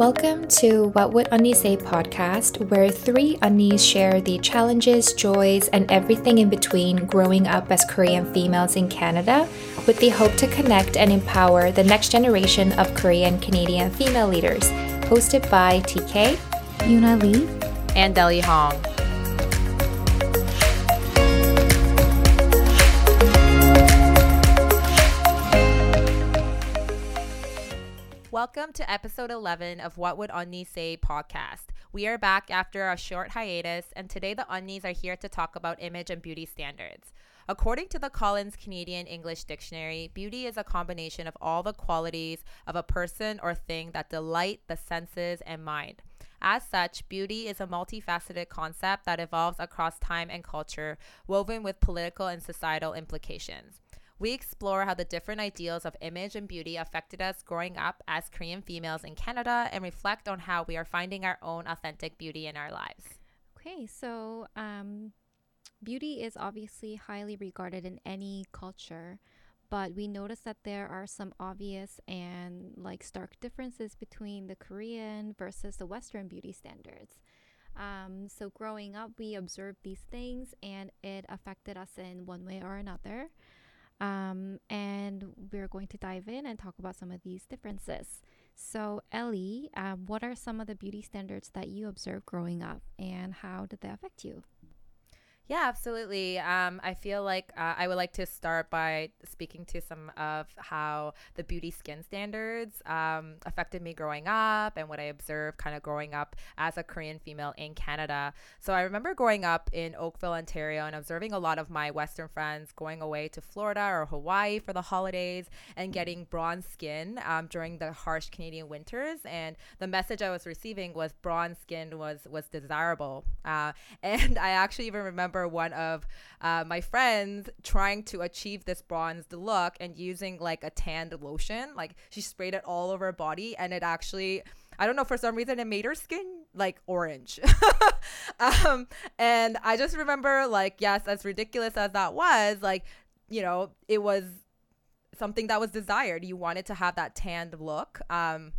Welcome to What Would Unni Say podcast, where three Unnis share the challenges, joys, and everything in between growing up as Korean females in Canada, with the hope to connect and empower the next generation of Korean Canadian female leaders. Hosted by TK, Yuna Lee, and Ellie Hong. Welcome to episode 11 of What Would Unni Say podcast. We are back after a short hiatus, and today the Unnis are here to talk about image and beauty standards. According to the Collins Canadian English Dictionary, beauty is a combination of all the qualities of a person or thing that delight the senses and mind. As such, beauty is a multifaceted concept that evolves across time and culture, woven with political and societal implications. We explore how the different ideals of image and beauty affected us growing up as Korean females in Canada and reflect on how we are finding our own authentic beauty in our lives. Okay, so um, beauty is obviously highly regarded in any culture, but we notice that there are some obvious and like stark differences between the Korean versus the Western beauty standards. Um, so growing up, we observed these things and it affected us in one way or another. Um, and we're going to dive in and talk about some of these differences. So, Ellie, um, what are some of the beauty standards that you observed growing up and how did they affect you? Yeah, absolutely. Um, I feel like uh, I would like to start by speaking to some of how the beauty skin standards um, affected me growing up and what I observed kind of growing up as a Korean female in Canada. So I remember growing up in Oakville, Ontario, and observing a lot of my Western friends going away to Florida or Hawaii for the holidays and getting bronze skin um, during the harsh Canadian winters. And the message I was receiving was bronze skin was was desirable. Uh, and I actually even remember remember one of uh, my friends trying to achieve this bronzed look and using like a tanned lotion. Like she sprayed it all over her body, and it actually. I don't know for some reason it made her skin like orange. um, and I just remember like yes, as ridiculous as that was, like you know, it was something that was desired. You wanted to have that tanned look. Um,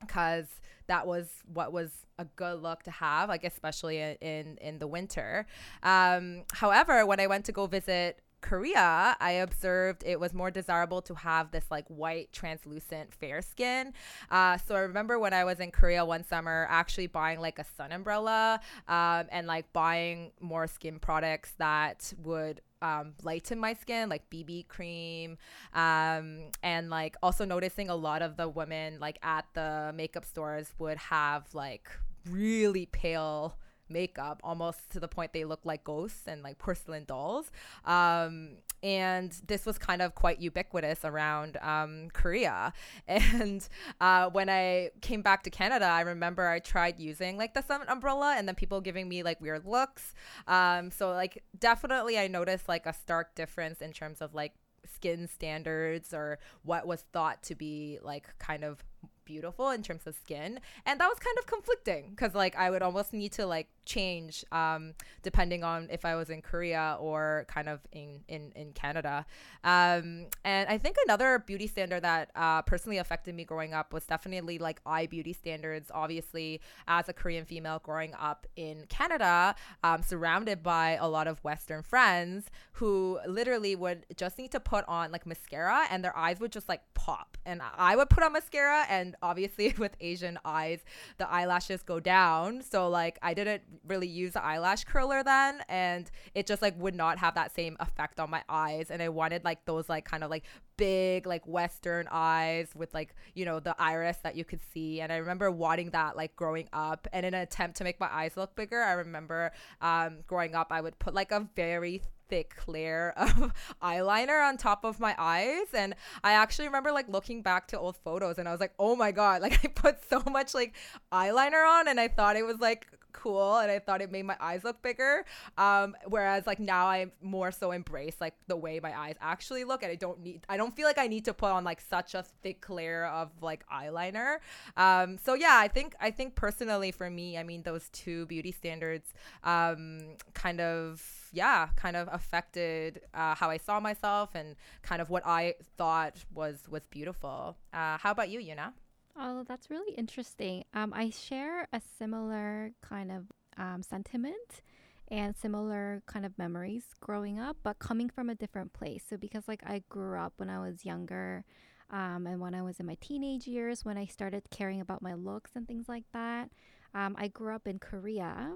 because that was what was a good look to have, like especially in in the winter. Um, however, when I went to go visit Korea, I observed it was more desirable to have this like white, translucent, fair skin. Uh, so I remember when I was in Korea one summer, actually buying like a sun umbrella um, and like buying more skin products that would um, lighten my skin, like BB cream, um, and like also noticing a lot of the women like at the makeup stores would have like really pale makeup almost to the point they look like ghosts and like porcelain dolls. Um, and this was kind of quite ubiquitous around um, korea. And uh, when i came back to canada i remember i tried using like the sun umbrella and then people giving me like weird looks. Um, so like definitely i noticed like a stark difference in terms of like skin standards or what was thought to be like kind of beautiful in terms of skin. And that was kind of conflicting because like i would almost need to like change um, depending on if i was in korea or kind of in in, in canada. Um, and i think another beauty standard that uh, personally affected me growing up was definitely like eye beauty standards. Obviously as a korean female growing up in canada um, surrounded by a lot of western friends who literally would just need to put on like mascara and their eyes would just like pop. And i would put on mascara and obviously with Asian eyes, the eyelashes go down. So like I didn't really use the eyelash curler then and it just like would not have that same effect on my eyes and I wanted like those like kind of like big like western eyes with like you know the iris that you could see and i remember wanting that like growing up and in an attempt to make my eyes look bigger i remember um, growing up i would put like a very thick layer of eyeliner on top of my eyes and i actually remember like looking back to old photos and i was like oh my god like i put so much like eyeliner on and i thought it was like cool and I thought it made my eyes look bigger. Um, whereas like now I more so embrace like the way my eyes actually look and I don't need I don't feel like I need to put on like such a thick layer of like eyeliner. Um, so yeah, I think I think personally for me, I mean those two beauty standards um, kind of yeah, kind of affected uh, how I saw myself and kind of what I thought was was beautiful. Uh, how about you, Yuna? Oh, that's really interesting. Um, I share a similar kind of um, sentiment and similar kind of memories growing up, but coming from a different place. So, because like I grew up when I was younger, um, and when I was in my teenage years, when I started caring about my looks and things like that, um, I grew up in Korea,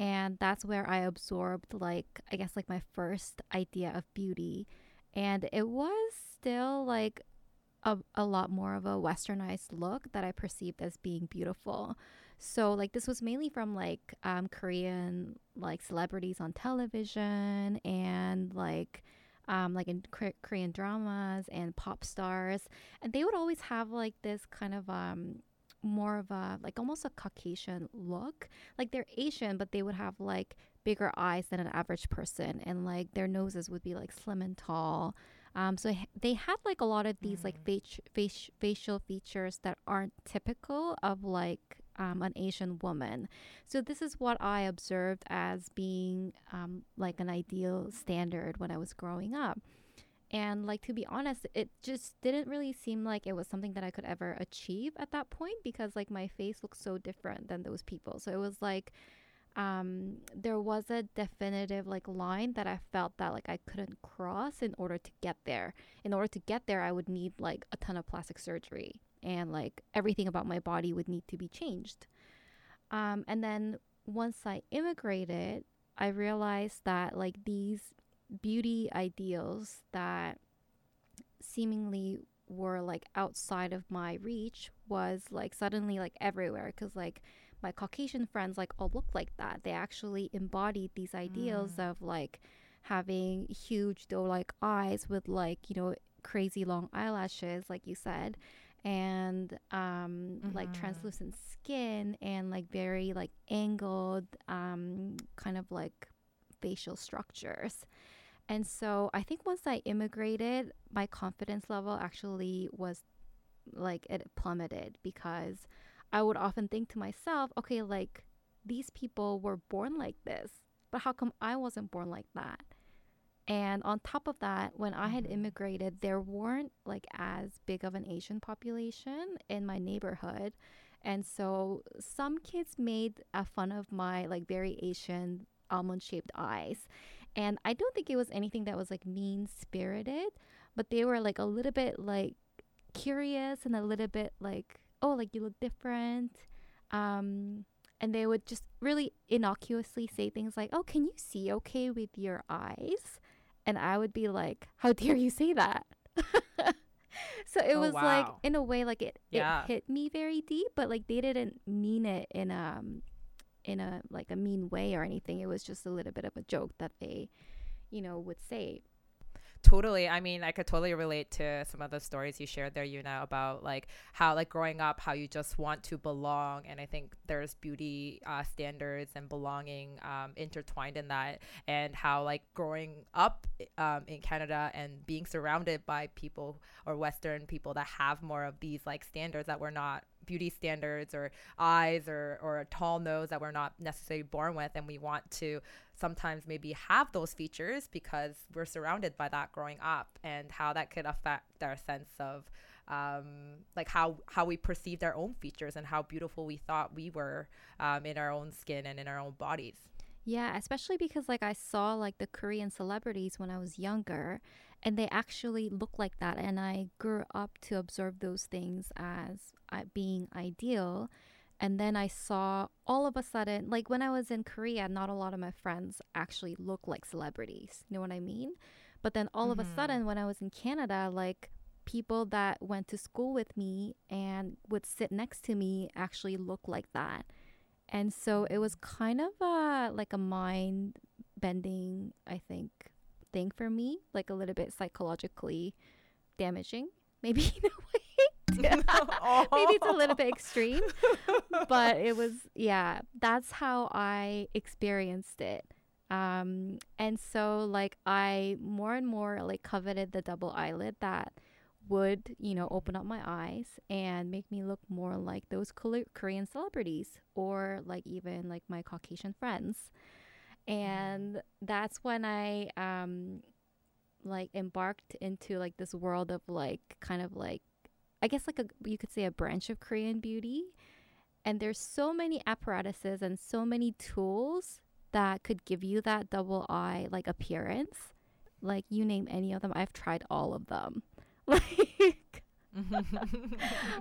and that's where I absorbed like I guess like my first idea of beauty, and it was still like a, a lot more of a westernized look that I perceived as being beautiful. So like this was mainly from like um, Korean like celebrities on television and like um, like in Korean dramas and pop stars, and they would always have like this kind of um, more of a like almost a Caucasian look. Like they're Asian, but they would have like bigger eyes than an average person, and like their noses would be like slim and tall. Um, so they had like a lot of these mm. like face, face, facial features that aren't typical of like um, an Asian woman. So this is what I observed as being um, like an ideal standard when I was growing up. And like to be honest, it just didn't really seem like it was something that I could ever achieve at that point because like my face looked so different than those people. So it was like um, there was a definitive like line that I felt that like I couldn't cross in order to get there. In order to get there, I would need like a ton of plastic surgery and like everything about my body would need to be changed. Um, and then once I immigrated, I realized that like these beauty ideals that seemingly were like outside of my reach was like suddenly like everywhere because like my Caucasian friends like all looked like that. They actually embodied these ideals mm. of like having huge doe like eyes with like, you know, crazy long eyelashes, like you said, and um mm-hmm. like translucent skin and like very like angled um kind of like facial structures. And so I think once I immigrated, my confidence level actually was like it plummeted because I would often think to myself, okay, like these people were born like this, but how come I wasn't born like that? And on top of that, when I had mm-hmm. immigrated, there weren't like as big of an Asian population in my neighborhood. And so some kids made a fun of my like very Asian almond shaped eyes. And I don't think it was anything that was like mean spirited, but they were like a little bit like curious and a little bit like oh, like you look different. Um, and they would just really innocuously say things like, oh, can you see okay with your eyes? And I would be like, how dare you say that? so it oh, was wow. like, in a way, like it, yeah. it hit me very deep, but like they didn't mean it in a, um, in a like a mean way or anything. It was just a little bit of a joke that they, you know, would say. Totally. I mean, I could totally relate to some of the stories you shared there, Yuna, about like how, like, growing up, how you just want to belong. And I think there's beauty uh, standards and belonging um, intertwined in that. And how, like, growing up um, in Canada and being surrounded by people or Western people that have more of these, like, standards that we're not beauty standards or eyes or, or a tall nose that we're not necessarily born with. And we want to sometimes maybe have those features because we're surrounded by that growing up and how that could affect our sense of um, like how how we perceived our own features and how beautiful we thought we were um, in our own skin and in our own bodies. Yeah especially because like i saw like the korean celebrities when i was younger and they actually look like that and i grew up to observe those things as uh, being ideal and then i saw all of a sudden like when i was in korea not a lot of my friends actually look like celebrities you know what i mean but then all mm-hmm. of a mm-hmm. sudden when i was in canada like people that went to school with me and would sit next to me actually look like that and so it was kind of a like a mind bending i think thing for me, like a little bit psychologically damaging, maybe in a way. maybe it's a little bit extreme, but it was, yeah, that's how I experienced it. Um, and so, like, I more and more like coveted the double eyelid that would, you know, open up my eyes and make me look more like those Korean celebrities or like even like my Caucasian friends and that's when I um like embarked into like this world of like kind of like I guess like a you could say a branch of Korean beauty. And there's so many apparatuses and so many tools that could give you that double eye like appearance. Like you name any of them, I've tried all of them. Like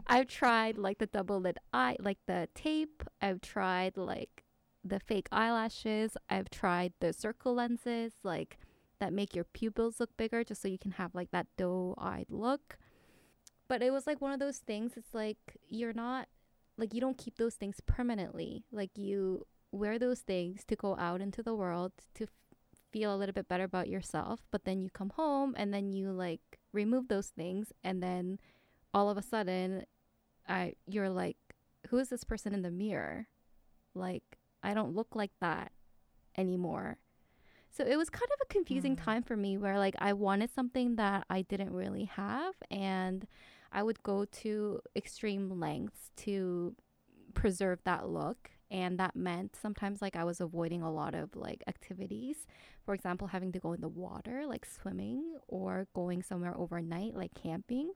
I've tried like the double lid eye, like the tape. I've tried like the fake eyelashes. I've tried the circle lenses, like that make your pupils look bigger just so you can have like that doe eyed look. But it was like one of those things, it's like you're not, like, you don't keep those things permanently. Like, you wear those things to go out into the world to f- feel a little bit better about yourself. But then you come home and then you like remove those things. And then all of a sudden, I, you're like, who is this person in the mirror? Like, I don't look like that anymore. So it was kind of a confusing Mm. time for me where like I wanted something that I didn't really have and I would go to extreme lengths to preserve that look and that meant sometimes like I was avoiding a lot of like activities. For example, having to go in the water like swimming or going somewhere overnight like camping.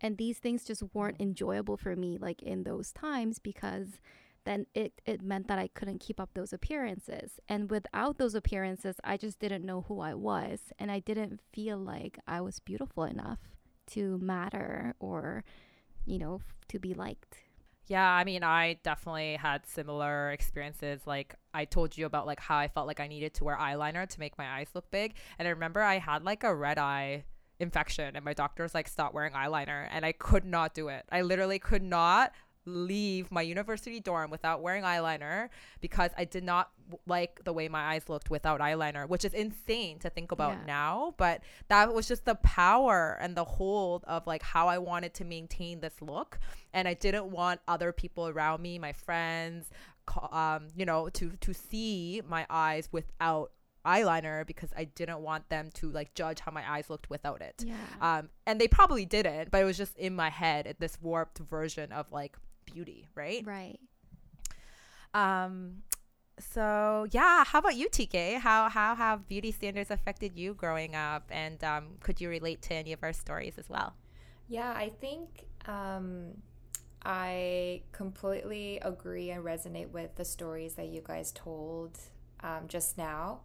And these things just weren't enjoyable for me like in those times because then it, it meant that I couldn't keep up those appearances. And without those appearances, I just didn't know who I was. And I didn't feel like I was beautiful enough to matter or, you know, to be liked. Yeah, I mean, I definitely had similar experiences. Like I told you about like how I felt like I needed to wear eyeliner to make my eyes look big. And I remember I had like a red eye infection and my doctor was like stop wearing eyeliner and I could not do it. I literally could not leave my university dorm without wearing eyeliner because I did not like the way my eyes looked without eyeliner, which is insane to think about Yeah. now. But that was just the power and the hold of like how I wanted to maintain this look. And I didn't want other people around me, my friends, um, you know, to to see my eyes without eyeliner because I didn't want them to like judge how my eyes looked without it. Yeah. Um, and they probably didn't, but it was just in my head, this warped version of like beauty, right? right. Um, so yeah, how about you, TK? How how have beauty standards affected you growing up, and um, could you relate to any of our stories as well? Yeah, I think um, I completely agree and resonate with the stories that you guys told um, just now.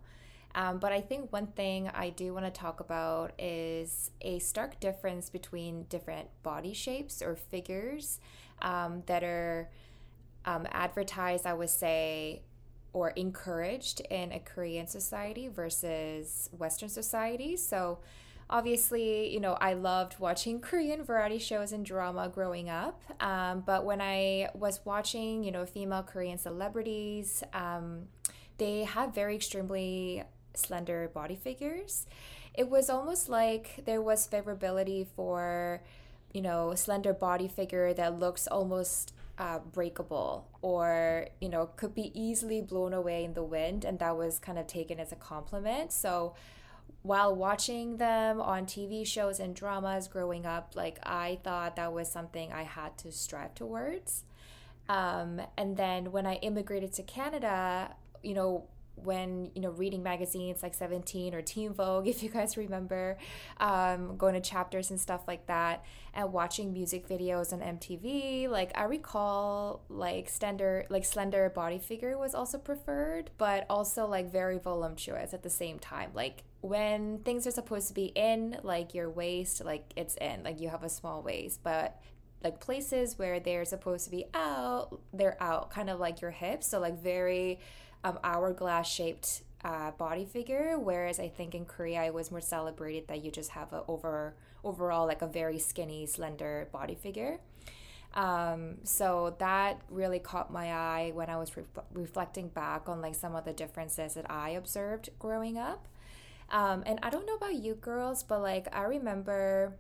Um, but I think one thing I do want to talk about is a stark difference between different body shapes or figures um, that are um, advertised, I would say, or encouraged in a Korean society versus Western society. So, obviously, you know, I loved watching Korean variety shows and drama growing up. Um, but when I was watching, you know, female Korean celebrities, um, they have very extremely slender body figures. It was almost like there was favorability for, you know, slender body figure that looks almost uh, breakable or you know could be easily blown away in the wind and that was kind of taken as a compliment. So while watching them on tv shows and dramas growing up like i thought that was something i had to strive towards. Um, and then when i immigrated to canada you know when you know reading magazines like 17 or teen vogue if you guys remember um, going to chapters and stuff like that and watching music videos on mtv like i recall like slender like slender body figure was also preferred but also like very voluptuous at the same time. Like when things are supposed to be in like your waist like it's in like you have a small waist but like places where they're supposed to be out they're out kind of like your hips. So like very um, hourglass shaped uh, body figure whereas i think in korea it was more celebrated that you just have a over overall like a very skinny slender body figure. Um, so that really caught my eye when i was re- reflecting back on like some of the differences that i observed growing up. Um, and i don't know about you girls but like i remember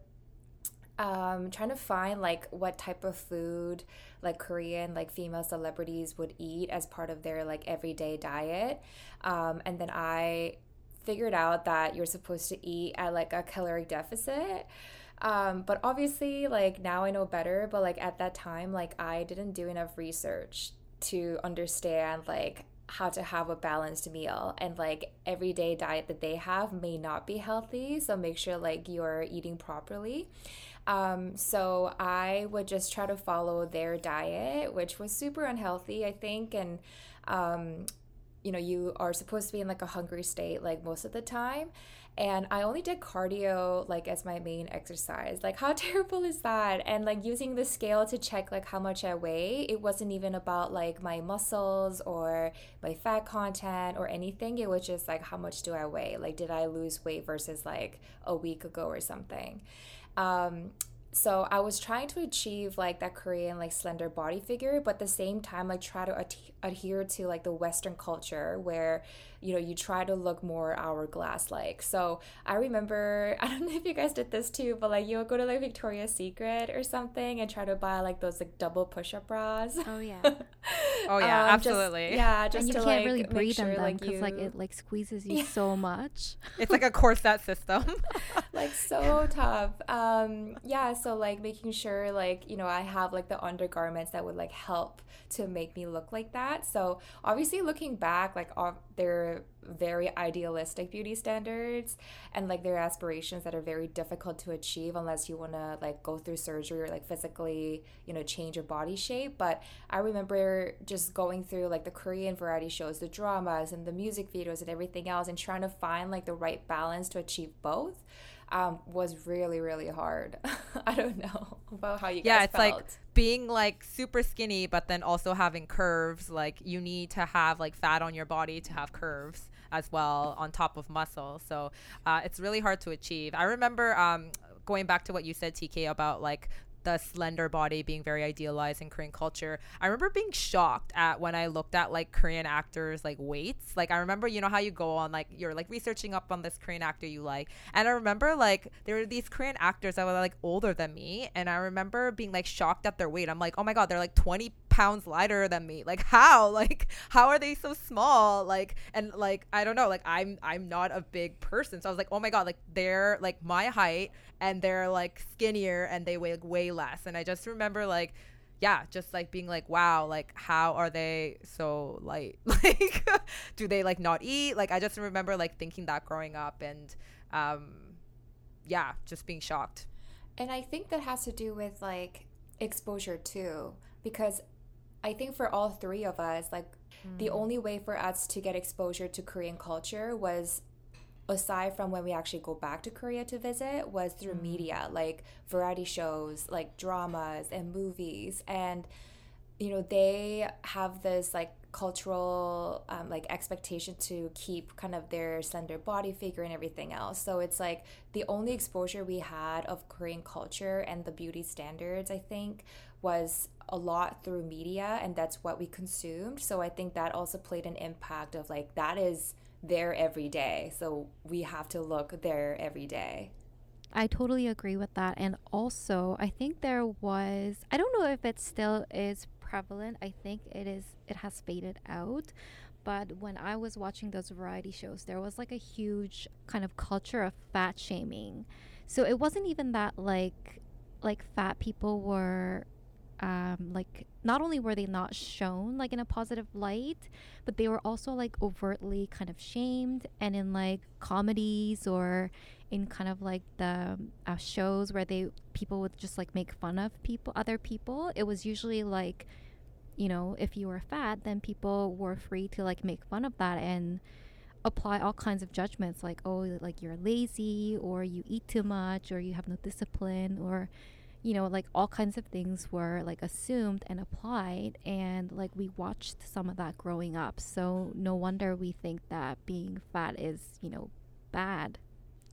um, trying to find like what type of food like Korean like female celebrities would eat as part of their like everyday diet. Um, and then I figured out that you're supposed to eat at like a caloric deficit. Um, but obviously, like now I know better, but like at that time, like I didn't do enough research to understand like how to have a balanced meal and like everyday diet that they have may not be healthy so make sure like you're eating properly um, so i would just try to follow their diet which was super unhealthy i think and um, you know you are supposed to be in like a hungry state like most of the time and I only did cardio like as my main exercise. Like how terrible is that? And like using the scale to check like how much I weigh, it wasn't even about like my muscles or my fat content or anything. It was just like how much do I weigh? Like did I lose weight versus like a week ago or something? Um, so I was trying to achieve like that Korean like slender body figure, but at the same time like try to ad- adhere to like the Western culture where you know you try to look more hourglass like. So I remember I don't know if you guys did this too, but like you would go to like Victoria's Secret or something and try to buy like those like double push up bras. Oh yeah. oh yeah, um, absolutely. Just, yeah, just and you to, can't like, really breathe sure, in them like, because you... like it like squeezes you yeah. so much. It's like a corset system. like so tough. Um, yeah, so like making sure like you know I have like the undergarments that would like help to make me look like that. So obviously looking back, like all, they're very idealistic beauty standards and like their aspirations that are very difficult to achieve unless you want to like go through surgery or like physically you know change your body shape but i remember just going through like the korean variety shows the dramas and the music videos and everything else and trying to find like the right balance to achieve both um, was really really hard. I don't know about how you yeah, it's felt. like being like super skinny, but then also having curves. Like you need to have like fat on your body to have curves as well on top of muscle. So uh, it's really hard to achieve. I remember um, going back to what you said, TK, about like the slender body being very idealized in Korean culture. I remember being shocked at when I looked at like Korean actors like weights. Like I remember, you know how you go on like you're like researching up on this Korean actor you like. And I remember like there were these Korean actors that were like older than me and I remember being like shocked at their weight. I'm like, "Oh my god, they're like 20 pounds lighter than me. Like how? Like how are they so small? Like and like I don't know, like I'm I'm not a big person. So I was like, "Oh my god, like they're like my height and they're like skinnier and they weigh like, way less. And I just remember like yeah, just like being like, wow, like how are they so light? Like, do they like not eat? Like, I just remember like thinking that growing up, and um, yeah, just being shocked. And I think that has to do with like exposure too, because I think for all three of us, like mm. the only way for us to get exposure to Korean culture was aside from when we actually go back to Korea to visit was through mm. media like variety shows like dramas and movies and you know they have this like cultural um, like expectation to keep kind of their slender body figure and everything else so it's like the only exposure we had of korean culture and the beauty standards i think was a lot through media and that's what we consumed so i think that also played an impact of like that is there every day. So we have to look there every day. I totally agree with that. And also, I think there was, I don't know if it still is prevalent. I think it is, it has faded out. But when I was watching those variety shows, there was like a huge kind of culture of fat shaming. So it wasn't even that like, like fat people were um, like not only were they not shown like in a positive light, but they were also like overtly kind of shamed. And in like comedies or in kind of like the uh, shows where they people would just like make fun of people, other people, it was usually like, you know, if you were fat, then people were free to like make fun of that and apply all kinds of judgments like oh like you're lazy or you eat too much or you have no discipline or you know, like all kinds of things were like assumed and applied. And like we watched some of that growing up. So no wonder we think that being fat is, you know, bad.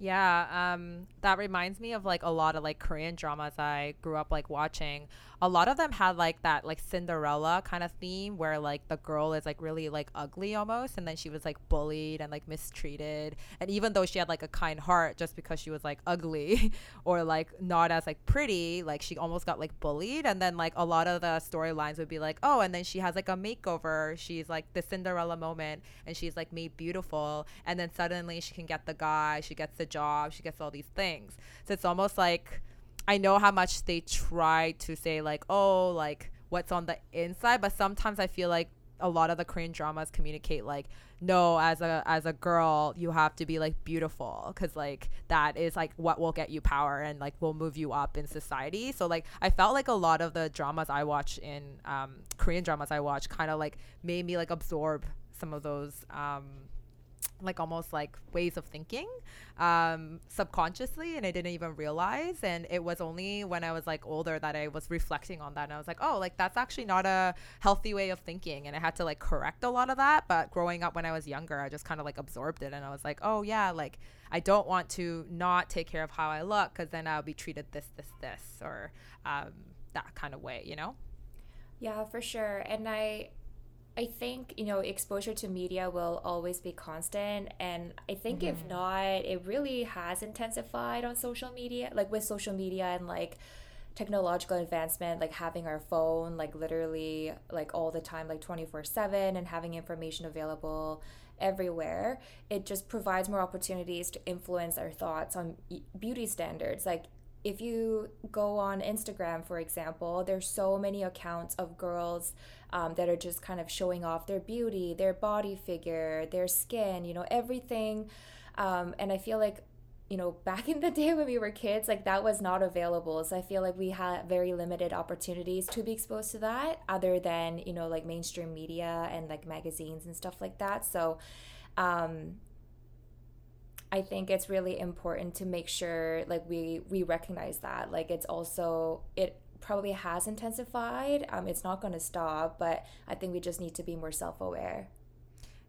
Yeah, um, that reminds me of like a lot of like Korean dramas I grew up like watching. A lot of them had like that like Cinderella kind of theme where like the girl is like really like ugly almost, and then she was like bullied and like mistreated. And even though she had like a kind heart, just because she was like ugly or like not as like pretty, like she almost got like bullied. And then like a lot of the storylines would be like, oh, and then she has like a makeover. She's like the Cinderella moment, and she's like made beautiful, and then suddenly she can get the guy, she gets the job, she gets all these things. So it's almost like I know how much they try to say like, oh, like what's on the inside, but sometimes I feel like a lot of the Korean dramas communicate like no as a as a girl you have to be like beautiful cuz like that is like what will get you power and like will move you up in society. So like I felt like a lot of the dramas I watch in um Korean dramas I watch kind of like made me like absorb some of those um like almost like ways of thinking um, subconsciously and I didn't even realize. And it was only when I was like older that I was reflecting on that. And I was like oh like that's actually not a healthy way of thinking. And I had to like correct a lot of that. But growing up when I was younger I just kind of like absorbed it. And I was like oh yeah like I don't want to not take care of how I look because then I'll be treated this this this or um, that kind of way you know? Yeah for sure. And I I think, you know, exposure to media will always be constant. And I think mm-hmm. if not, it really has intensified on social media, like with social media and like technological advancement, like having our phone, like literally, like all the time, like 24 7, and having information available everywhere. It just provides more opportunities to influence our thoughts on beauty standards. Like, if you go on Instagram, for example, there's so many accounts of girls um, that are just kind of showing off their beauty, their body figure, their skin, you know, everything. Um, and I feel like, you know, back in the day when we were kids, like that was not available. So I feel like we had very limited opportunities to be exposed to that other than, you know, like mainstream media and like magazines and stuff like that. So, um, I think it's really important to make sure like we we recognize that like it's also it probably has intensified. Um, it's not going to stop, but I think we just need to be more self aware.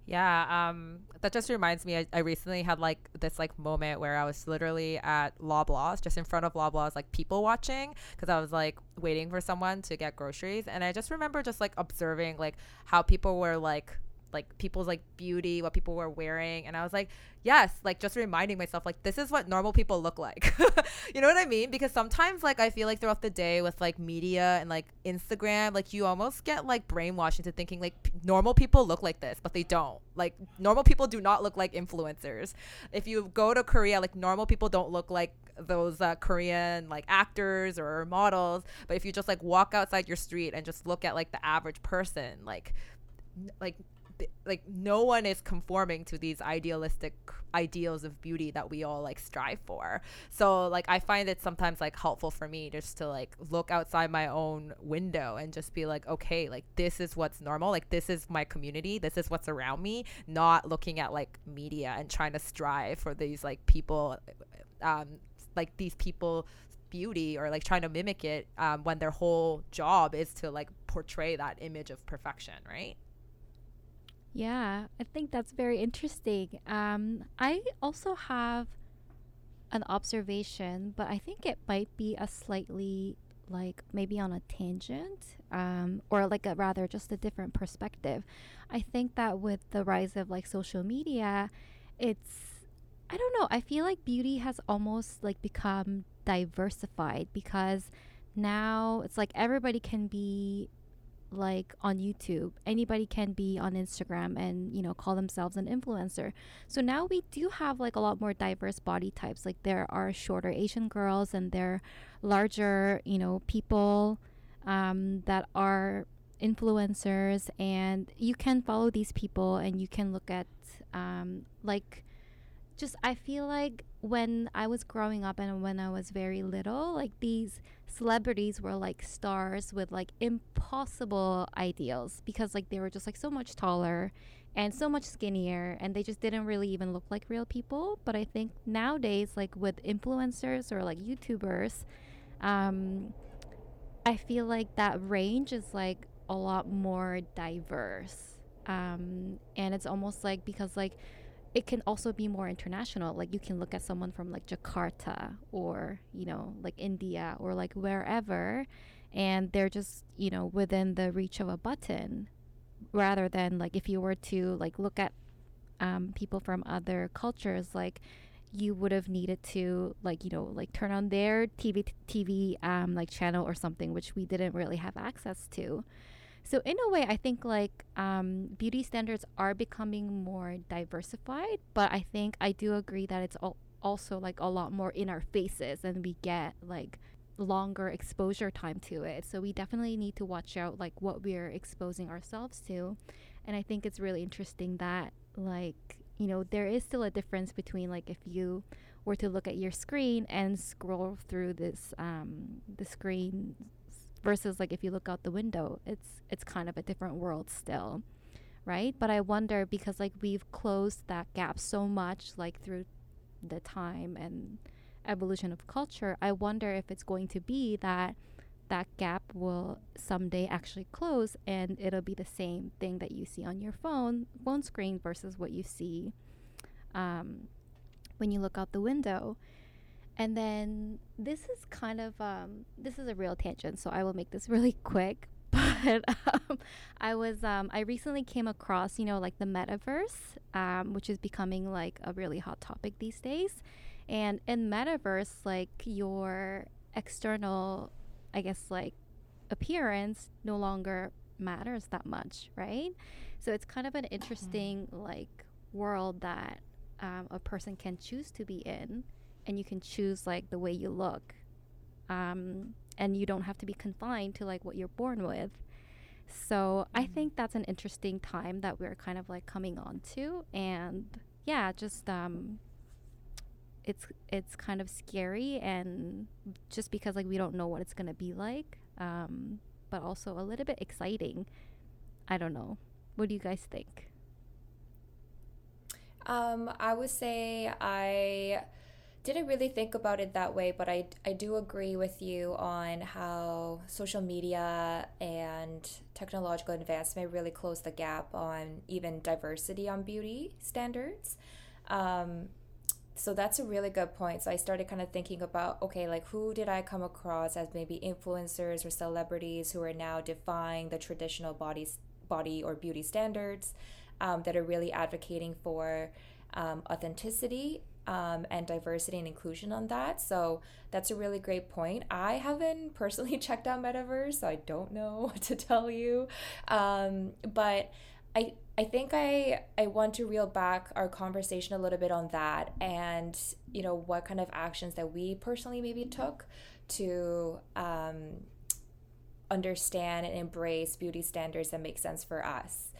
Yeah, um, that just reminds me. I, I recently had like this like moment where I was literally at Loblaws, just in front of Loblaws, like people watching, because I was like waiting for someone to get groceries, and I just remember just like observing like how people were like like people's like beauty, what people were wearing, and I was like, yes, like just reminding myself like this is what normal people look like. you know what I mean? Because sometimes like I feel like throughout the day with like media and like Instagram, like you almost get like brainwashed into thinking like p- normal people look like this, but they don't. Like normal people do not look like influencers. If you go to Korea, like normal people don't look like those uh, Korean like actors or models. But if you just like walk outside your street and just look at like the average person, like like like no one is conforming to these idealistic ideals of beauty that we all like strive for. So like i find it sometimes like helpful for me just to like look outside my own window and just be like okay like this is what's normal. Like this is my community. This is what's around me. Not looking at like media and trying to strive for these like people um like these people beauty or like trying to mimic it um, when their whole job is to like portray that image of perfection right yeah, I think that's very interesting. Um, I also have an observation, but I think it might be a slightly like maybe on a tangent um, or like a rather just a different perspective. I think that with the rise of like social media, it's I don't know. I feel like beauty has almost like become diversified because now it's like everybody can be like on YouTube. Anybody can be on Instagram and, you know, call themselves an influencer. So now we do have like a lot more diverse body types. Like there are shorter Asian girls and there are larger, you know, people um, that are influencers and you can follow these people and you can look at um, like just I feel like when I was growing up and when I was very little, like these celebrities were like stars with like impossible ideals because like they were just like so much taller and so much skinnier and they just didn't really even look like real people. But I think nowadays, like with influencers or like YouTubers, um, I feel like that range is like a lot more diverse. Um, and it's almost like because like it can also be more international. Like you can look at someone from like Jakarta or, you know, like India or like wherever and they're just, you know, within the reach of a button rather than like if you were to like look at um, people from other cultures like you would have needed to like you know like turn on their TV TV um, like channel or something which we didn't really have access to. So in a way, I think like um, beauty standards are becoming more diversified, but I think I do agree that it's also like a lot more in our faces, and we get like longer exposure time to it. So we definitely need to watch out like what we're exposing ourselves to. And I think it's really interesting that like, you know, there is still a difference between like if you were to look at your screen and scroll through this um the screen versus like if you look out the window, it's it's kind of a different world still. Right? But I wonder because like we've closed that gap so much like through the time and evolution of culture, I wonder if it's going to be that that gap will someday actually close and it'll be the same thing that you see on your phone phone screen versus what you see um, when you look out the window and then this is kind of um, this is a real tangent so i will make this really quick but um, i was um, i recently came across you know like the metaverse um, which is becoming like a really hot topic these days and in metaverse, like your external, I guess, like appearance no longer matters that much, right? So it's kind of an mm-hmm. interesting, like, world that um, a person can choose to be in, and you can choose, like, the way you look. Um, and you don't have to be confined to, like, what you're born with. So mm. I mm-hmm. think that's an interesting time that we're kind of like coming on to. And yeah, just um, it's it's kind of scary and just because like we don't know what it's gonna be like um, but also a little bit exciting i don't know what do you guys think um, i would say i didn't really think about it that way but I, I do agree with you on how social media and technological advancement really close the gap on even diversity on beauty standards um, so that's a really good point. So I started kind of thinking about okay, like who did I come across as maybe influencers or celebrities who are now defying the traditional bodies body or beauty standards um, that are really advocating for um, authenticity um, and diversity and inclusion on that. So that's a really great point. I haven't personally checked out Metaverse, so I don't know what to tell you. Um, but I I think I I want to reel back our conversation a little bit on that and you know what kind of actions that we personally maybe took to um, understand and embrace beauty standards that make sense for us.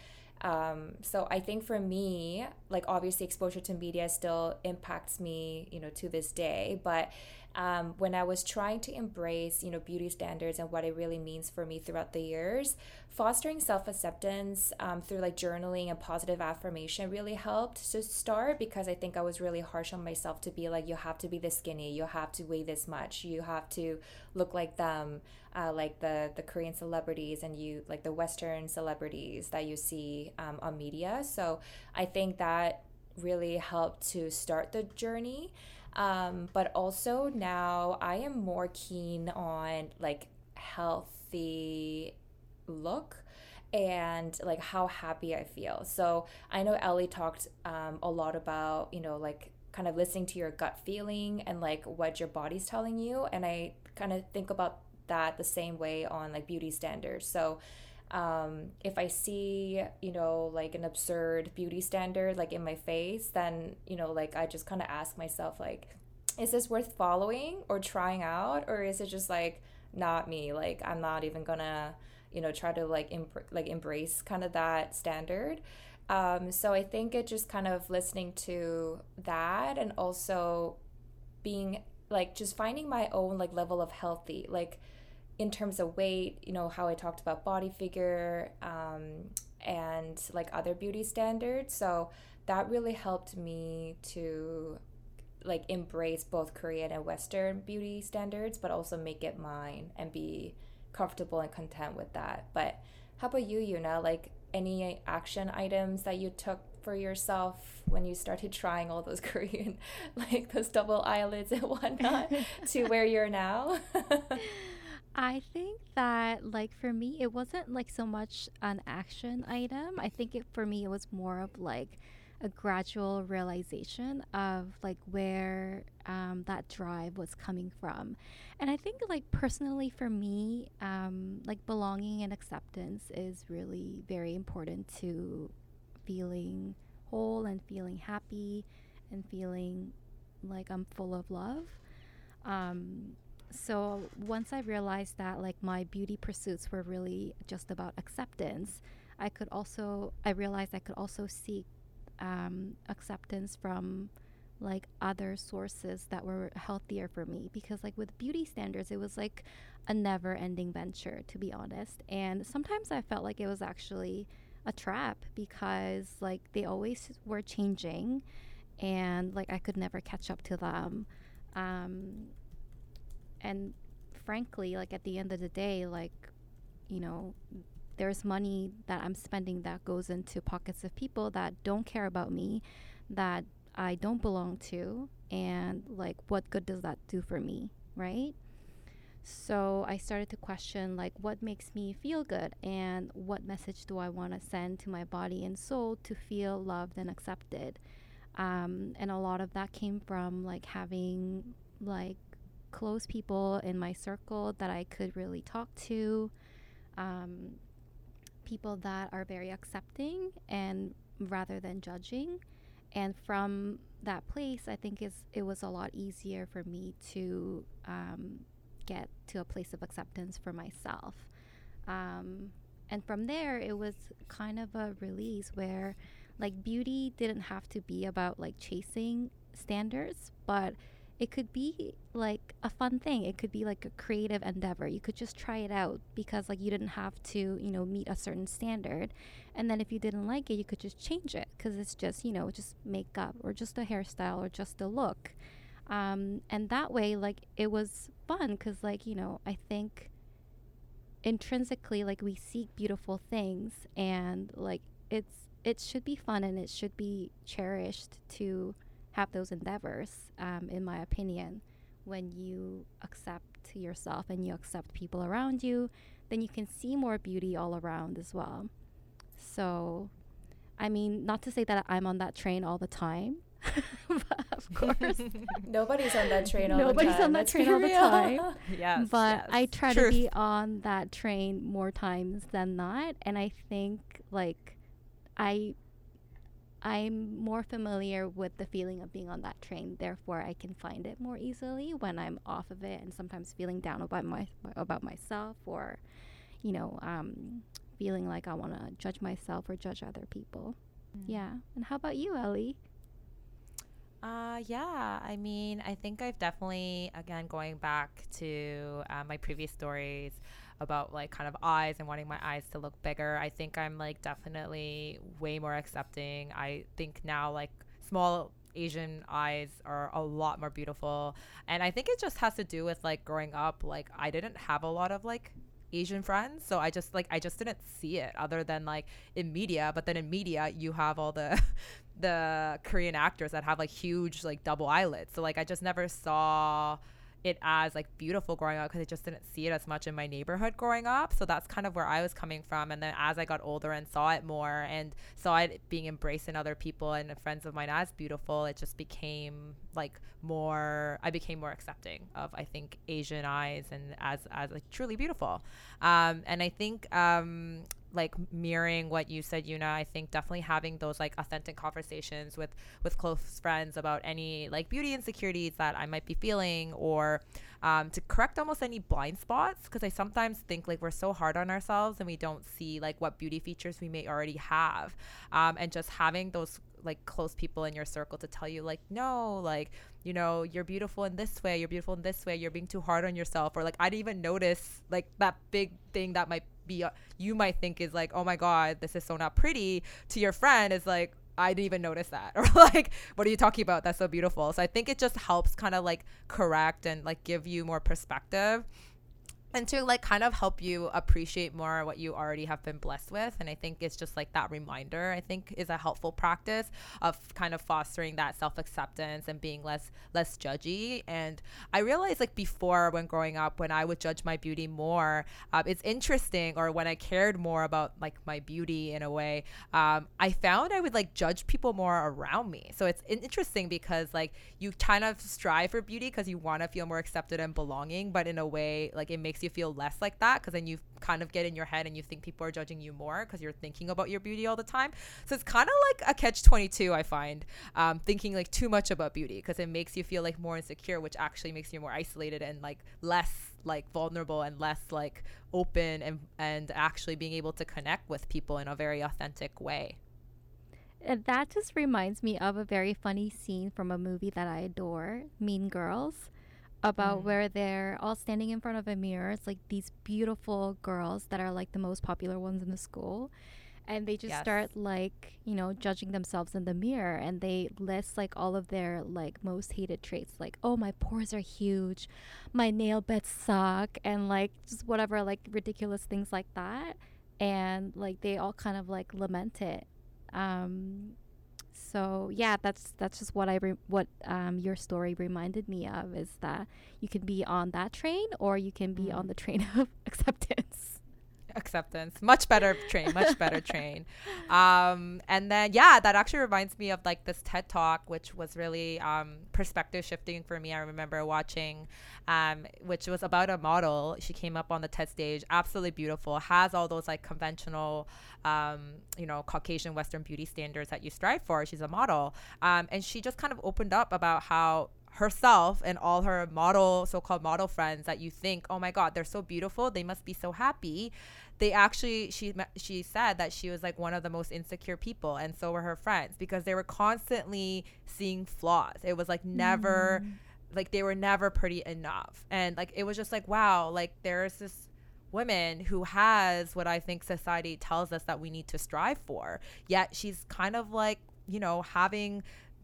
Um, so I think for me, like obviously exposure to media still impacts me, you know, to this day, but um, when I was trying to embrace, you know, beauty standards and what it really means for me throughout the years, fostering self acceptance um, through like journaling and positive affirmation really helped to start because I think I was really harsh on myself to be like, you have to be this skinny, you have to weigh this much, you have to look like them, uh, like the the Korean celebrities and you like the Western celebrities that you see um, on media. So I think that really helped to start the journey. Um, but also now I am more keen on like healthy look and like how happy I feel. So I know Ellie talked um, a lot about, you know, like kind of listening to your gut feeling and like what your body's telling you. And I kind of think about that the same way on like beauty standards. So um, if I see, you know, like an absurd beauty standard like in my face, then, you know, like I just kind of ask myself, like, is this worth following or trying out? Or is it just like not me? Like, I'm not even gonna, you know, try to like, imp- like embrace kind of that standard. Um, so I think it just kind of listening to that and also being like just finding my own like level of healthy, like, in terms of weight, you know, how I talked about body figure um, and like other beauty standards. So that really helped me to like embrace both Korean and Western beauty standards, but also make it mine and be comfortable and content with that. But how about you, Yuna? Like any action items that you took for yourself when you started trying all those Korean, like those double eyelids and whatnot, to where you're now? I think that like for me it wasn't like so much an action item. I think it for me it was more of like a gradual realization of like where um, that drive was coming from. And I think like personally for me, um, like belonging and acceptance is really very important to feeling whole and feeling happy and feeling like I'm full of love. Um, so once I realized that like my beauty pursuits were really just about acceptance, I could also I realized I could also seek um, acceptance from like other sources that were healthier for me. Because like with beauty standards it was like a never ending venture to be honest. And sometimes i felt like it was actually a trap because like they always were changing and like i could never catch up to them. Um, and frankly like at the end of the day like you know there's money that i'm spending that goes into pockets of people that don't care about me that I don't belong to and like what good does that do for me, right? So I started to question like what makes me feel good and what message do I want to send to my body and soul to feel loved and accepted. Um, and a lot of that came from like having like close people in my circle that I could really talk to, um, people that are very accepting and rather than judging. And from that place i think is it was a lot easier for me to um, get to a place of acceptance for myself. Um, and from there it was kind of a release where like beauty didn't have to be about like chasing standards but it could be like a fun thing. It could be like a creative endeavor. You could just try it out because like you didn't have to, you know, meet a certain standard. And then if you didn't like it, you could just change it because it's just, you know, just makeup or just a hairstyle or just a look. Um, and that way, like it was fun because, like, you know, I think intrinsically, like we seek beautiful things and like it's it should be fun and it should be cherished to have those endeavors, um, in my opinion. When you accept yourself and you accept people around you, then you can see more beauty all around as well. So, I mean, not to say that I'm on that train all the time, of course. Nobody's on that train all Nobody's the time. on that Let's train all the time. yes. but yes. I try Truth. to be on that train more times than not. And I think like I I'm more familiar with the feeling of being on that train. Therefore, I can find it more easily when I'm off of it and sometimes feeling down about my about myself or, you know, um, feeling like I want to judge myself or judge other people. Yeah. And how about you, Ellie? Uh, yeah. I mean, I think I've definitely, again, going back to uh, my previous stories about like kind of eyes and wanting my eyes to look bigger. I think I'm like definitely way more accepting. I think now like small Asian eyes are a lot more beautiful. And I think it just has to do with like growing up, like I didn't have a lot of like Asian friends. So I just like I just didn't see it other than like in media. But then in media you have all the the Korean actors that have like huge like double eyelids. So like I just never saw it as like beautiful growing up because I just didn't see it as much in my neighborhood growing up. So that's kind of where I was coming from. And then as I got older and saw it more and saw it being embraced in other people and friends of mine as beautiful, it just became like more. I became more accepting of I think Asian eyes and as as like truly beautiful. Um, and I think um, like mirroring what you said Yuna I think definitely having those like authentic conversations with with close friends about any like beauty insecurities that I might be feeling or um, to correct almost any blind spots because I sometimes think like we're so hard on ourselves and we don't see like what beauty features we may already have. Um, and just having those like close people in your circle to tell you like no like you know you're beautiful in this way you're beautiful in this way you're being too hard on yourself or like i didn't even notice like that big thing that might be you might think is like oh my god this is so not pretty to your friend is like I didn't even notice that. Or like, what are you talking about? That's so beautiful. So I think it just helps kind of like correct and like give you more perspective and to like kind of help you appreciate more what you already have been blessed with. And i think it's just like that reminder i think is a helpful practice of kind of fostering that self-acceptance and being less less judgy. And i realized like before when growing up when i would judge my beauty more uh, it's interesting or when i cared more about like my beauty in a way um, i found i would like judge people more around me. So it's interesting because like you kind of strive for beauty because you want to feel more accepted and belonging but in a way like it makes you feel less like that because then you kind of get in your head and you think people are judging you more because you're thinking about your beauty all the time. So it's kind of like a catch 22, I find, um, thinking like too much about beauty because it makes you feel like more insecure, which actually makes you more isolated and like less like vulnerable and less like open and and actually being able to connect with people in a very authentic way. And that just reminds me of a very funny scene from a movie that I adore, Mean Girls, about mm. where they're all standing in front of a mirror. It's like these beautiful girls that are like the most popular ones in the school. And they just yes. start like, you know, judging themselves in the mirror and they list like all of their like most hated traits, like, oh, my pores are huge, my nail beds suck, and like just whatever, like ridiculous things like that. And like they all kind of like lament it um, so yeah, that's that's just what I re- what um, your story reminded me of is that you can be on that train or you can be mm. on the train of acceptance acceptance. Much better train much better train. Um, and then yeah that actually reminds me of like this ted talk which was really um, perspective shifting for me. I remember watching um, which was about a model. She came up on the ted stage absolutely beautiful has all those like conventional um, you know caucasian western beauty standards that you strive for. She's a model. Um, and she just kind of opened up about how herself and all her model so-called model friends that you think oh my god they're so beautiful. They must be so happy. They actually she she said that she was like one of the most insecure people and so were her friends because they were constantly seeing flaws. It was like never mm. like they were never pretty enough. And like it was just like wow like there's this woman who has what i think society tells us that we need to strive for. Yet she's kind of like you know having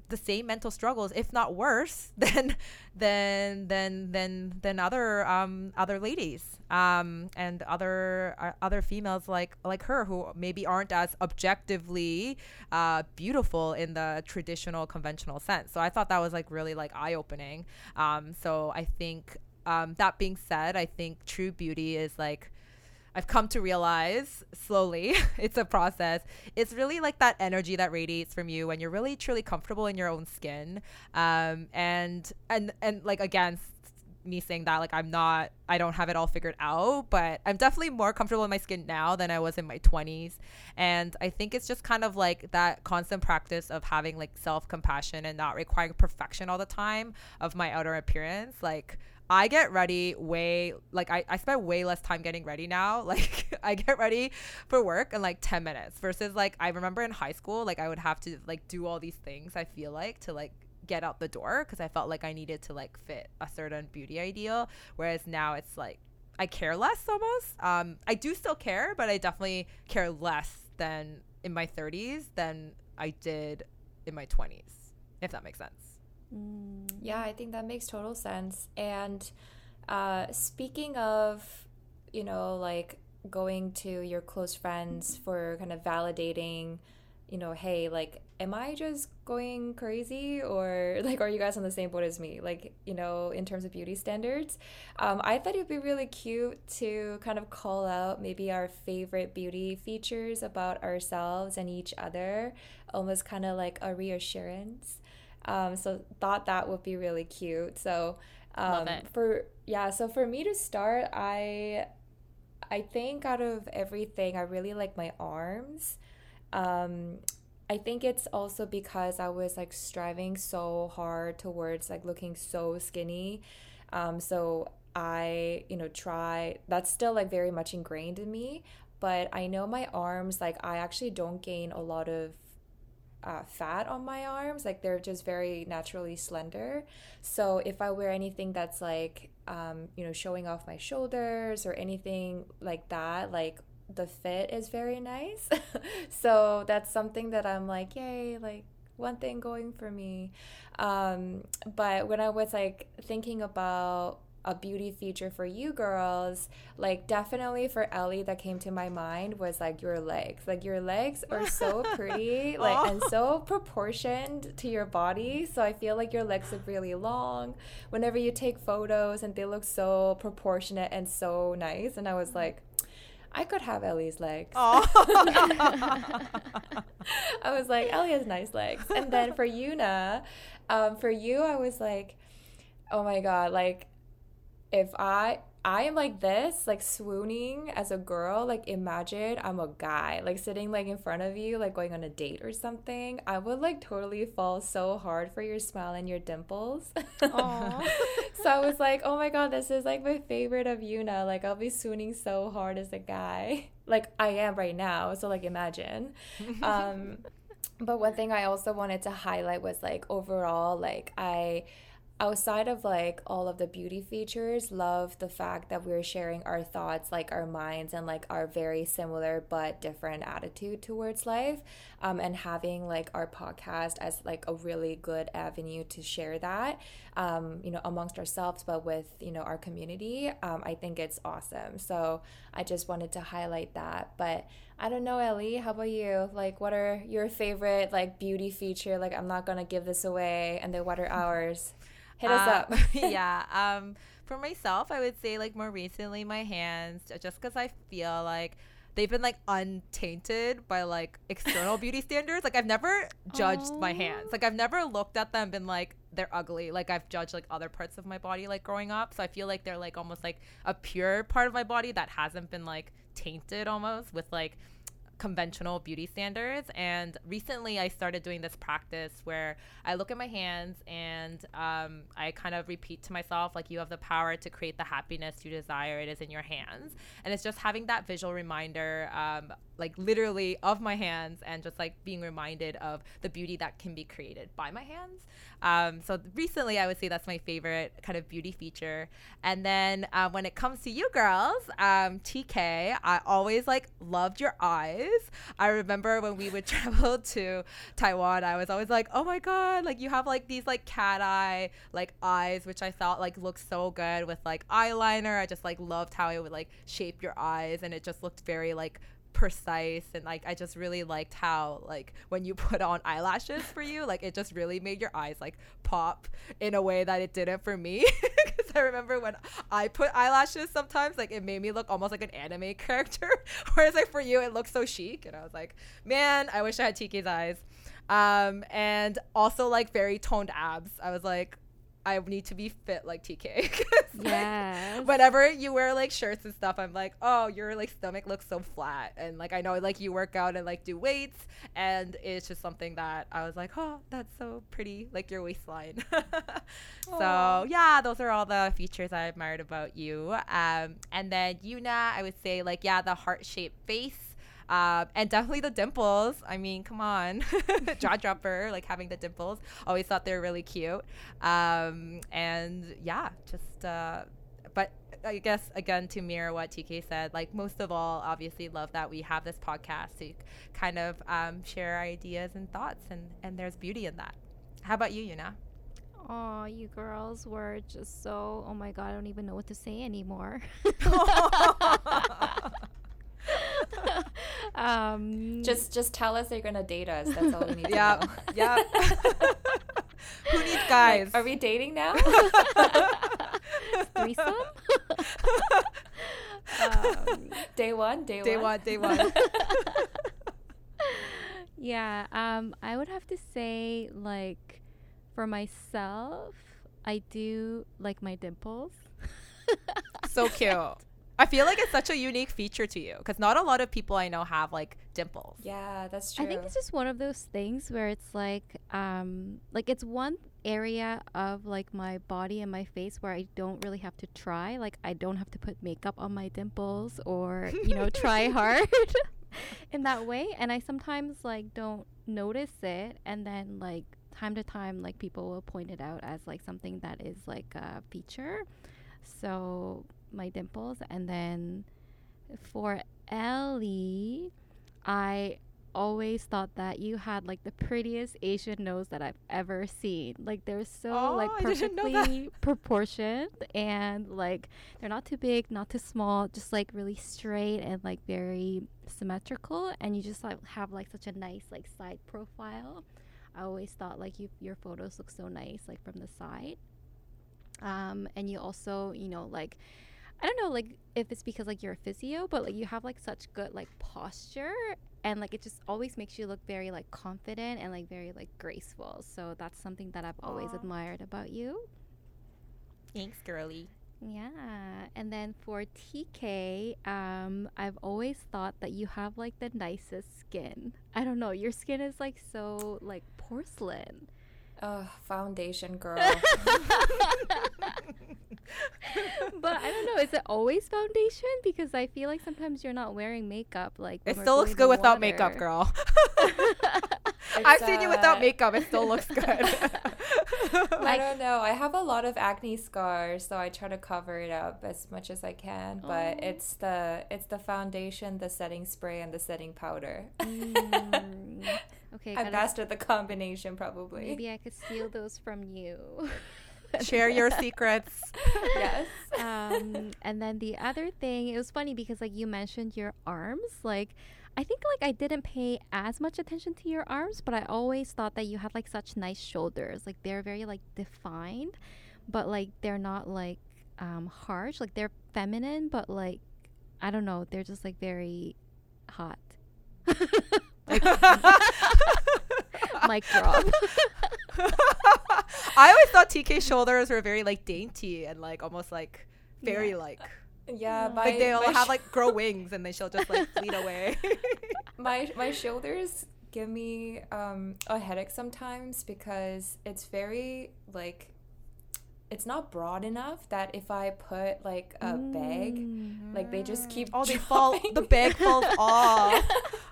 the same mental struggles, if not worse, than than than than than other um, other ladies um, and other uh, other females like like her who maybe aren't as objectively uh, beautiful in the traditional conventional sense. So I thought that was like really like eye opening. Um, so I think um, that being said, I think true beauty is like I've come to realize slowly, it's a process. It's really like that energy that radiates from you when you're really truly comfortable in your own skin. Um, and and and like again, me saying that like I'm not I don't have it all figured out, but I'm definitely more comfortable in my skin now than I was in my 20s. And I think it's just kind of like that constant practice of having like self-compassion and not requiring perfection all the time of my outer appearance. Like I get ready way like I, I spend way less time getting ready now. Like I get ready for work in like 10 minutes versus like I remember in high school like I would have to like do all these things I feel like to like get out the door because I felt like I needed to like fit a certain beauty ideal whereas now it's like I care less almost. Um I do still care, but I definitely care less than in my 30s than I did in my 20s if that makes sense. Mm. Yeah, I think that makes total sense. And uh, speaking of, you know, like going to your close friends for kind of validating, you know, hey, like, am I just going crazy or like, are you guys on the same boat as me? Like, you know, in terms of beauty standards, um, I thought it'd be really cute to kind of call out maybe our favorite beauty features about ourselves and each other, almost kind of like a reassurance. Um, so thought that would be really cute. So um, for yeah, so for me to start, I I think out of everything, I really like my arms. Um, I think it's also because I was like striving so hard towards like looking so skinny. Um, so I, you know, try that's still like very much ingrained in me. But I know my arms, like I actually don't gain a lot of uh, fat on my arms like they're just very naturally slender. So if i wear anything that's like um, you know showing off my shoulders or anything like that like the fit is very nice. So that's something that i'm like yay like one thing going for me. Um, but when i was like thinking about a beauty feature for you girls, like definitely for Ellie that came to my mind was like your legs. Like your legs are so pretty, like oh. and so proportioned to your body. So I feel like your legs look really long whenever you take photos and they look so proportionate and so nice. And I was like, I could have Ellie's legs. Oh. I was like, Ellie has nice legs. And then for Yuna, um, for you, I was like, oh my God, like if I I am like this, like swooning as a girl. Like imagine I'm a guy, like sitting like in front of you, like going on a date or something. I would like totally fall so hard for your smile and your dimples. so I was like, oh my god, this is like my favorite of Yuna. Like I'll be swooning so hard as a guy, like I am right now. So like imagine. Um, but one thing I also wanted to highlight was like overall, like I outside of like all of the beauty features love the fact that we're sharing our thoughts like our minds and like our very similar but different attitude towards life um, and having like our podcast as like a really good avenue to share that um, you know amongst ourselves but with you know our community um, i think it's awesome. So i just wanted to highlight that. But i don't know ellie how about you? Like what are your favorite like beauty feature? Like i'm not gonna give this away and then what are ours Hit us Um, up. yeah. Um, for myself, I would say like more recently, my hands, just because I feel like they've been like untainted by like external beauty standards. Like I've never judged my hands. Like I've never looked at them and been like they're ugly. Like I've judged like other parts of my body like growing up. So I feel like they're like almost like a pure part of my body that hasn't been like tainted almost with like conventional beauty standards. And recently, I started doing this practice where I look at my hands and um, I kind of repeat to myself, like, you have the power to create the happiness you desire. It is in your hands. And it's just having that visual reminder, um, like, literally of my hands and just like being reminded of the beauty that can be created by my hands. Um, so recently, I would say that's my favorite kind of beauty feature. And then uh, when it comes to you girls, um, TK, I always like loved your eyes. I remember when we would travel to Taiwan, I was always like, oh my god, like you have like these like cat eye like eyes, which I thought like looked so good with like eyeliner. I just like loved how it would like shape your eyes, and it just looked very like precise and like I just really liked how like when you put on eyelashes for you like it just really made your eyes like pop in a way that it didn't for me. Because I remember when I put eyelashes sometimes like it made me look almost like an anime character. Whereas like for you it looks so chic and I was like man I wish I had TK's eyes. Um and also like very toned abs. I was like I need to be fit like TK 'cause, like, whenever you wear like shirts and stuff, I'm like, oh, your like stomach looks so flat, and like I know like you work out and like do weights, and it's just something that I was like, oh, that's so pretty, like your waistline. so yeah, those are all the features I admired about you. Um, and then Yuna, I would say like yeah, the heart shaped face. Um, and definitely the dimples. I mean, come on, jaw dropper, like having the dimples. Always thought they were really cute. Um, and yeah, just uh, but I guess again to mirror what TK said, like most of all, obviously love that we have this podcast to kind of um, share ideas and thoughts, and and there's beauty in that. How about you, Yuna? Oh, you girls were just so. Oh my god, I don't even know what to say anymore. um, Just just tell us you're gonna date us. That's all we need to yeah, know. yeah. Who needs guys? Like, are we dating now? threesome. um, day one, day, day one. Day one, day one. yeah, um, I would have to say, like, for myself, I do like my dimples. so cute. I feel like it's such a unique feature to you because not a lot of people I know have like dimples. Yeah, that's true. I think it's just one of those things where it's like, um, like it's one area of like my body and my face where I don't really have to try. Like I don't have to put makeup on my dimples or you know try hard in that way. And I sometimes like don't notice it, and then like time to time, like people will point it out as like something that is like a feature. So my dimples, and then for Ellie, I always thought that you had like the prettiest Asian nose that I've ever seen. Like they're so Oh, like I didn't know that. perfectly proportioned and like they're not too big, not too small, just like really straight and like very symmetrical and you just like have like such a nice like side profile. I always thought like you your photos look so nice like from the side. Um and you also, you know, like I don't know, like if it's because like you're a physio, but like you have like such good like posture and like it just always makes you look very like confident and like very like graceful. So that's something that I've always Aw. admired about you. Thanks, girly. Yeah. And then for TK, um, I've always thought that you have like the nicest skin. I don't know, your skin is like so like porcelain. Oh, foundation girl. but I don't know, is it always foundation? Because I feel like sometimes you're not wearing makeup. Like It still looks good to without makeup, girl. It's, I've seen you without uh, makeup. It still looks good. I don't know. I have a lot of acne scars, so I try to cover it up as much as I can. But Oh. it's the it's the foundation, the setting spray, and the setting powder. Mm. Okay, I gotta- mastered the combination probably. maybe I could steal those from you. Share your secrets. yes. um, and then the other thing, it was funny because like you mentioned your arms, like I think like I didn't pay as much attention to your arms, but I always thought that you had like such nice shoulders. Like they're very like defined, but like they're not like um harsh. Like they're feminine, but like I don't know, they're just like very hot. like mic drop. I always thought TK shoulders were very like dainty and like almost like fairy like Yeah, Mm. my, like they'll have like grow wings and they she'll just like fleet away. my my shoulders give me um a headache sometimes because it's very like it's not broad enough that if I put like a bag, Mm. like they just keep oh, they fall. The bag falls off.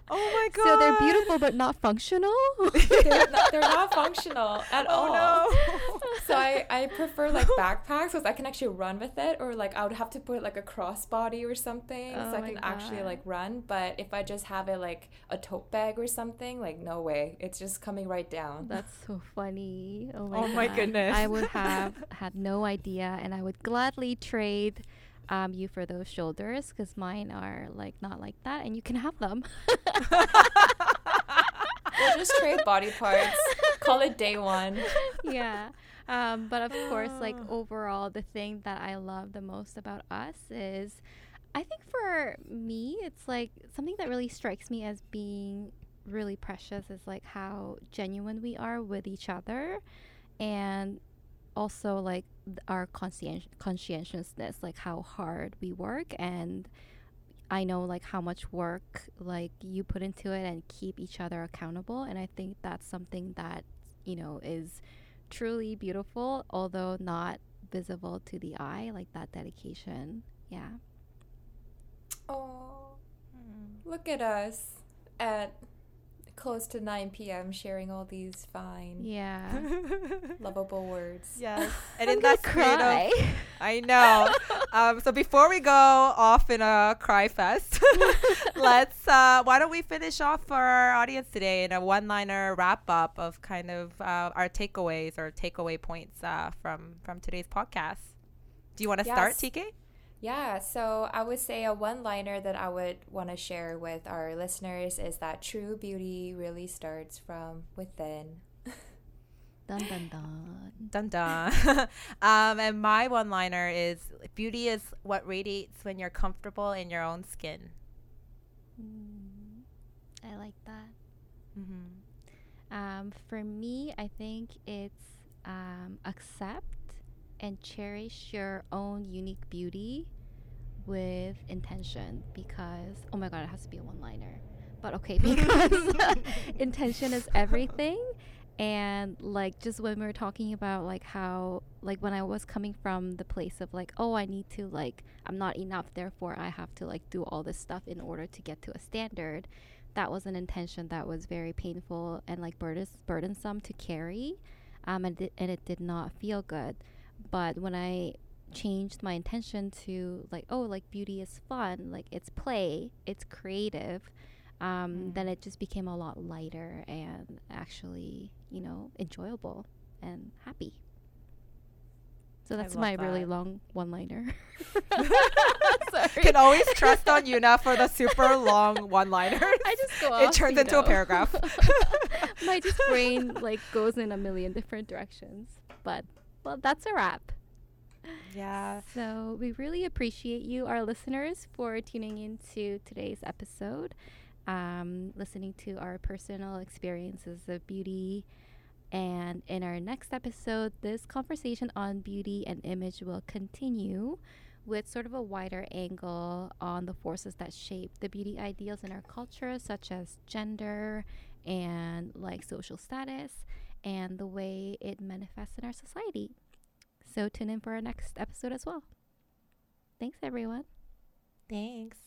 Oh my god. So they're beautiful but not functional. they're, not, they're not functional at Oh all. no. So I, I prefer like backpacks because I can actually run with it, or like I would have to put like a crossbody or something Oh so I my can actually like run. But if I just have it like a tote bag or something, like no way, it's just coming right down. That's so funny. Oh my, Oh my goodness. I would have had no idea, and I would gladly trade um, you for those shoulders because mine are like not like that, and you can have them. we'll just trade body parts. Call it day one. yeah. Um, but of course, like overall, the thing that I love the most about us is I think for me, it's like something that really strikes me as being really precious is like how genuine we are with each other and also like our conscien- conscientiousness, like how hard we work and I know like how much work like you put into it and keep each other accountable and I think that's something that you know is truly beautiful although not visible to the eye like that dedication. Yeah. Oh, look at us at close to 9 p.m. sharing all these fine, yeah lovable words. yes. And in that spirit of cry I know. um, so before we go off in a cry fest, let's. Uh, why don't we finish off for our audience today in a one-liner wrap-up of kind of uh, our takeaways or takeaway points uh, from from today's podcast? Do you want to start, Yes. TK? Yeah, so I would say a one liner that I would want to share with our listeners is that true beauty really starts from within. dun dun dun Dun dun. um, and my one-liner is: "Beauty is what radiates when you're comfortable in your own skin." Mm, I like that Mm-hmm. Um, for me, I think it's um, accept and cherish your own unique beauty with intention because, oh my god, it has to be a one liner. But okay, because intention is everything. And like just when we were talking about like how like when I was coming from the place of like oh I need to like I'm not enough therefore I have to like do all this stuff in order to get to a standard that was an intention that was very painful and like burdens- burdensome to carry um, and, it, and it did not feel good but when i changed my intention to like oh like beauty is fun like it's play it's creative um, Mm. then it just became a lot lighter and actually you know enjoyable and happy so that's my really long one liner You Can always trust on Yuna for the super long one liner. I just go off, it turns into a paragraph. My just brain like goes in a million different directions. But well, that's a wrap. yeah. So we really appreciate you, our listeners, for tuning into today's episode, um, listening to our personal experiences of beauty, And in our next episode, this conversation on beauty and image will continue with sort of a wider angle on the forces that shape the beauty ideals in our culture, such as gender and like social status and the way it manifests in our society. So tune in for our next episode as well. Thanks, everyone. Thanks.